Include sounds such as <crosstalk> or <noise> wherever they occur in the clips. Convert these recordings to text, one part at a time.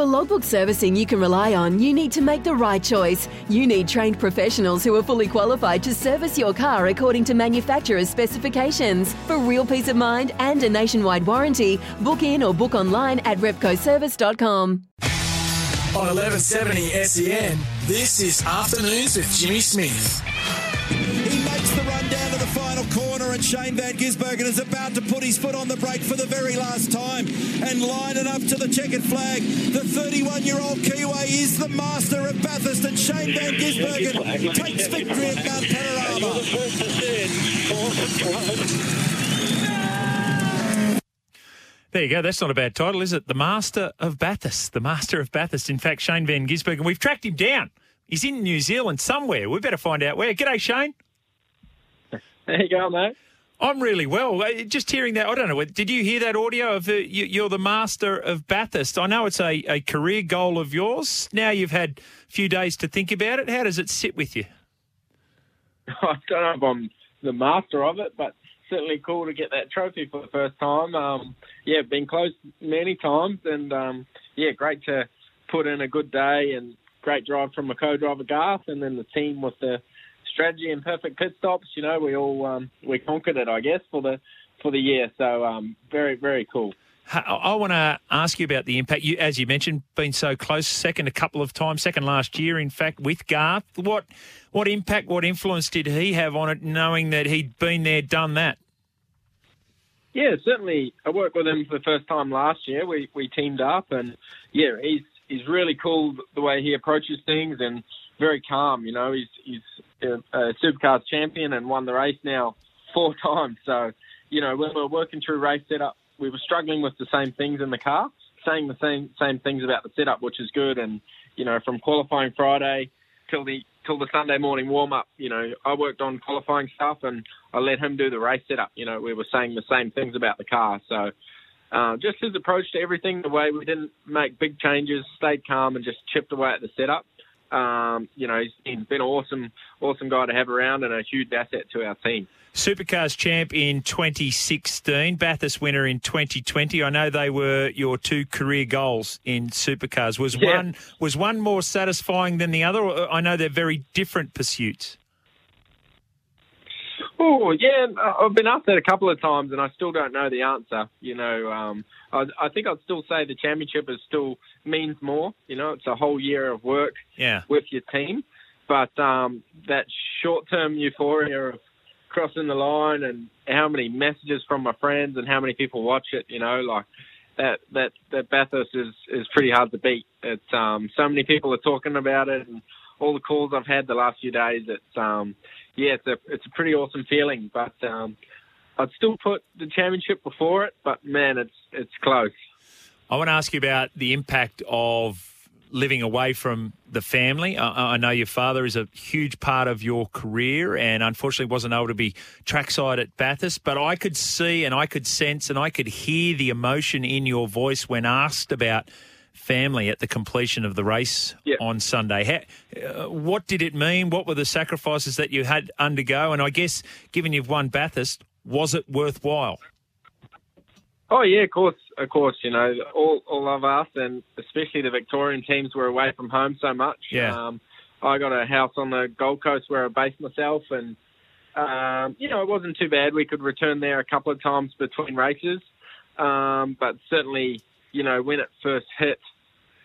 For logbook servicing you can rely on, you need to make the right choice. You need trained professionals who are fully qualified to service your car according to manufacturer's specifications. For real peace of mind and a nationwide warranty, book in or book online at repcoservice.com. On 1170 SEN, this is Afternoons with Jimmy Smith. Shane Van Gisbergen is about to put his foot on the brake for the very last time and line it up to the checkered flag. The 31 year old Kiwi is the master of Bathurst, and Shane Van Gisbergen takes victory at Mount Panorama. There you go. That's not a bad title, is it? The Master of Bathurst. The Master of Bathurst. In fact, Shane Van Gisbergen. We've tracked him down. He's in New Zealand somewhere. We better find out where. G'day, Shane. There you go, mate. I'm really well. Uh, Just hearing that, I don't know. Did you hear that audio of the, you- you're the master of Bathurst? I know it's a, a career goal of yours. Now you've had a few days to think about it. How does it sit with you? <laughs> I don't know if I'm the master of it, but certainly cool to get that trophy for the first time. Um, yeah, been close many times, and um, yeah, great to put in a good day and great drive from my co-driver Garth, and then the team with the strategy and perfect pit stops. You know, we all um, we conquered it, I guess, for the for the year. So um, very very cool. I want to ask you about the impact. You, as you mentioned, been so close, second a couple of times, second last year, in fact, with Garth. What what impact, what influence did he have on it, knowing that he'd been there, done that? Yeah, certainly. I worked with him for the first time last year. We we teamed up, and yeah, he's he's really cool the way he approaches things and very calm. You know, he's he's a supercars champion and won the race now four <laughs> times. So you know, when we we're working through race setup, we were struggling with the same things in the car, saying the same same things about the setup, which is good. And you know, from qualifying Friday till the till the Sunday morning warm up, you know, I worked on qualifying stuff and I let him do the race setup. You know, we were saying the same things about the car. So uh, just his approach to everything, the way we didn't make big changes, stayed calm and just chipped away at the setup. Um, you know, he's, been an awesome, awesome guy to have around and a huge asset to our team. Supercars champ in 2016, Bathurst winner in 2020. I know they were your two career goals in Supercars. Was Yeah. one was one more satisfying than the other? I know they're very different pursuits. Oh yeah, I've been asked that a couple of times, and I still don't know the answer. You know, um, I, I think I'd still say the championship is still means more. You know, it's a whole year of work Yeah. with your team, but um, that short-term euphoria of crossing the line and how many messages from my friends and how many people watch it. You know, like that that that Bathurst is is pretty hard to beat. It's um, so many people are talking about it, and all the calls I've had the last few days. It's um, yeah, it's a it's a pretty awesome feeling. But um, I'd still put the championship before it. But man, it's it's close. I want to ask you about the impact of living away from the family. I, I know your father is a huge part of your career and unfortunately wasn't able to be trackside at Bathurst, but I could see and I could sense and I could hear the emotion in your voice when asked about family at the completion of the race on Sunday. How, uh, what did it mean? What were the sacrifices that you had undergo? And I guess, given you've won Bathurst, was it worthwhile? Oh yeah, of course, of course. You know, all all of us, and especially the Victorian teams, were away from home so much. Yeah. Um, I got a house on the Gold Coast where I based myself, and um, you know, it wasn't too bad. We could return there a couple of times between races, um, but certainly, you know, when it first hit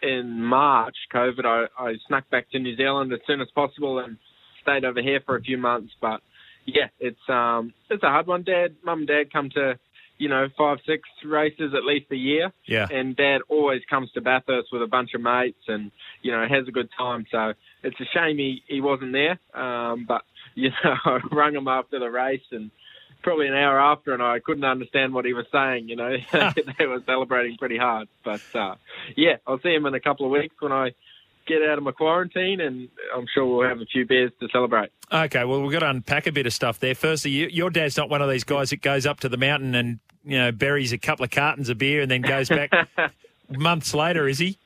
in March, COVID, I, I snuck back to New Zealand as soon as possible and stayed over here for a few months. But yeah, it's um, it's a hard one. Dad, mum, and dad come to you know, five, six races at least a year. Yeah. And dad always comes to Bathurst with a bunch of mates and, you know, has a good time. So it's a shame he, he wasn't there. Um, but, <laughs> you know, I rang him after the race and probably an hour after and I couldn't understand what he was saying, you know. <laughs> <laughs> they were celebrating pretty hard. But, uh, yeah, I'll see him in a couple of weeks when I get out of my quarantine and I'm sure we'll have a few beers to celebrate. Okay, well, we've got to unpack a bit of stuff there. Firstly, you, your dad's not one of these guys that goes up to the mountain and, you know, buries a couple of cartons of beer and then goes back <laughs> months later, is he?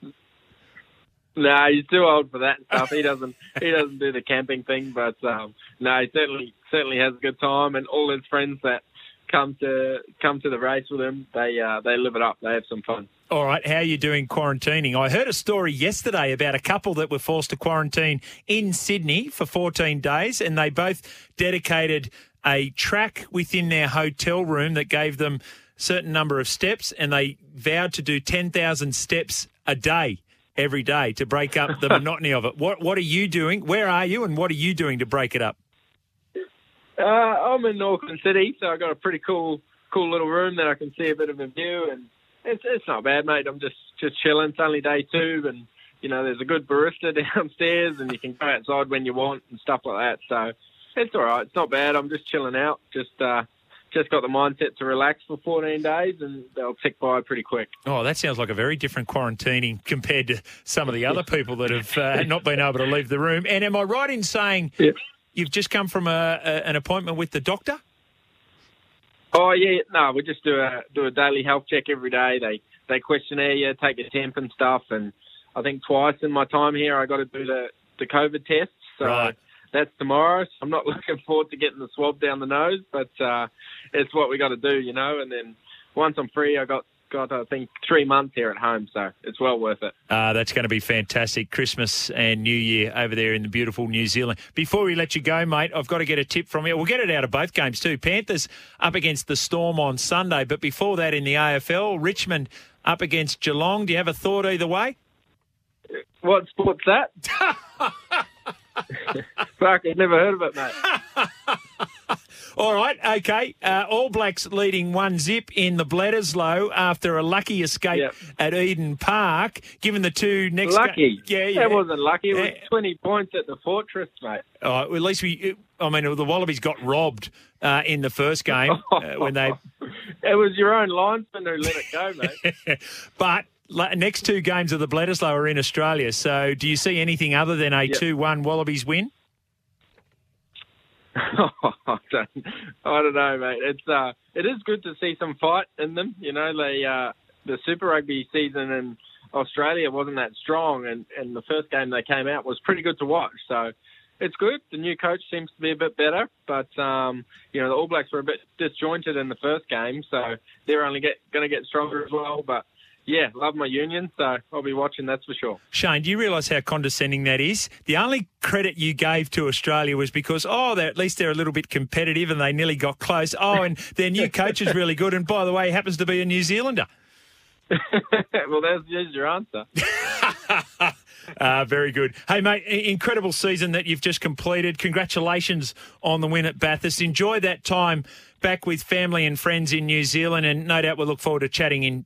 No, he's too old for that stuff. He doesn't. he doesn't do the camping thing. But um, no, he certainly certainly has a good time, and all his friends that come to come to the race with him, they uh, they live it up. They have some fun. All right, how are you doing quarantining? I heard a story yesterday about a couple that were forced to quarantine in Sydney for 14 days, and they both dedicated a track within their hotel room that gave them certain number of steps, and they vowed to do 10,000 steps a day every day to break up the <laughs> monotony of it. What What are you doing? Where are you, and what are you doing to break it up? Uh, I'm in Auckland City, so I got a pretty cool, cool little room that I can see a bit of a view, and it's it's not bad, mate. I'm just just chilling. It's only day two, and you know there's a good barista <laughs> downstairs, and you can go outside when you want and stuff like that. So it's all right. It's not bad. I'm just chilling out. Just uh, just got the mindset to relax for 14 days and they'll tick by pretty quick. Oh, that sounds like a very different quarantining compared to some of the other people that have uh, not been able to leave the room. And am I right in saying yeah. you've just come from a, a, an appointment with the doctor? Oh yeah, no, we just do a do a daily health check every day. They they questionnaire you, take your temp and stuff, and I think twice in my time here I got to do the the COVID test. So right that's tomorrow. So I'm not <laughs> looking forward to getting the swab down the nose, but uh, it's what we got to do, you know. And then once I'm free, I got got I think three months here at home, so it's well worth it. Uh, that's going to be fantastic. Christmas and New Year over there in the beautiful New Zealand. Before we let you go, mate, I've got to get a tip from you. We'll get it out of both games too. Panthers up against the Storm on Sunday, but before that in the AFL, Richmond up against Geelong. Do you have a thought either way? What sport's that? <laughs> <laughs> Fuck, I've never heard of it, mate. <laughs> All right, okay. Uh, All Blacks leading one zip in the Bledisloe after a lucky escape yep. at Eden Park. Given the two next, lucky, ga- yeah, yeah, that wasn't lucky. It was twenty points at the Fortress, mate. Oh, well, at least we. I mean, the Wallabies got robbed uh, in the first game uh, when they. <laughs> It was your own linesman who let it go, mate. but next two games of the Bledisloe are in Australia. So, do you see anything other than a two-one Wallabies win? <laughs> I don't, I don't know, mate. It's uh, it is good to see some fight in them. You know, they uh, the Super Rugby season in Australia wasn't that strong, and and the first game they came out was pretty good to watch. So it's good. The new coach seems to be a bit better, but um, you know the All Blacks were a bit disjointed in the first game, so they're only get going to get stronger as well. But yeah, love my union, so I'll be watching, that's for sure. Shane, do you realise how condescending that is? The only credit you gave to Australia was because, oh, at least they're a little bit competitive and they nearly got close. Oh, and their new coach is really good, and by the way, he happens to be a New Zealander. <laughs> well, there's, there's your answer. Uh, <laughs> very good. Hey, mate, incredible season that you've just completed. Congratulations on the win at Bathurst. Enjoy that time back with family and friends in New Zealand, and no doubt we'll look forward to chatting in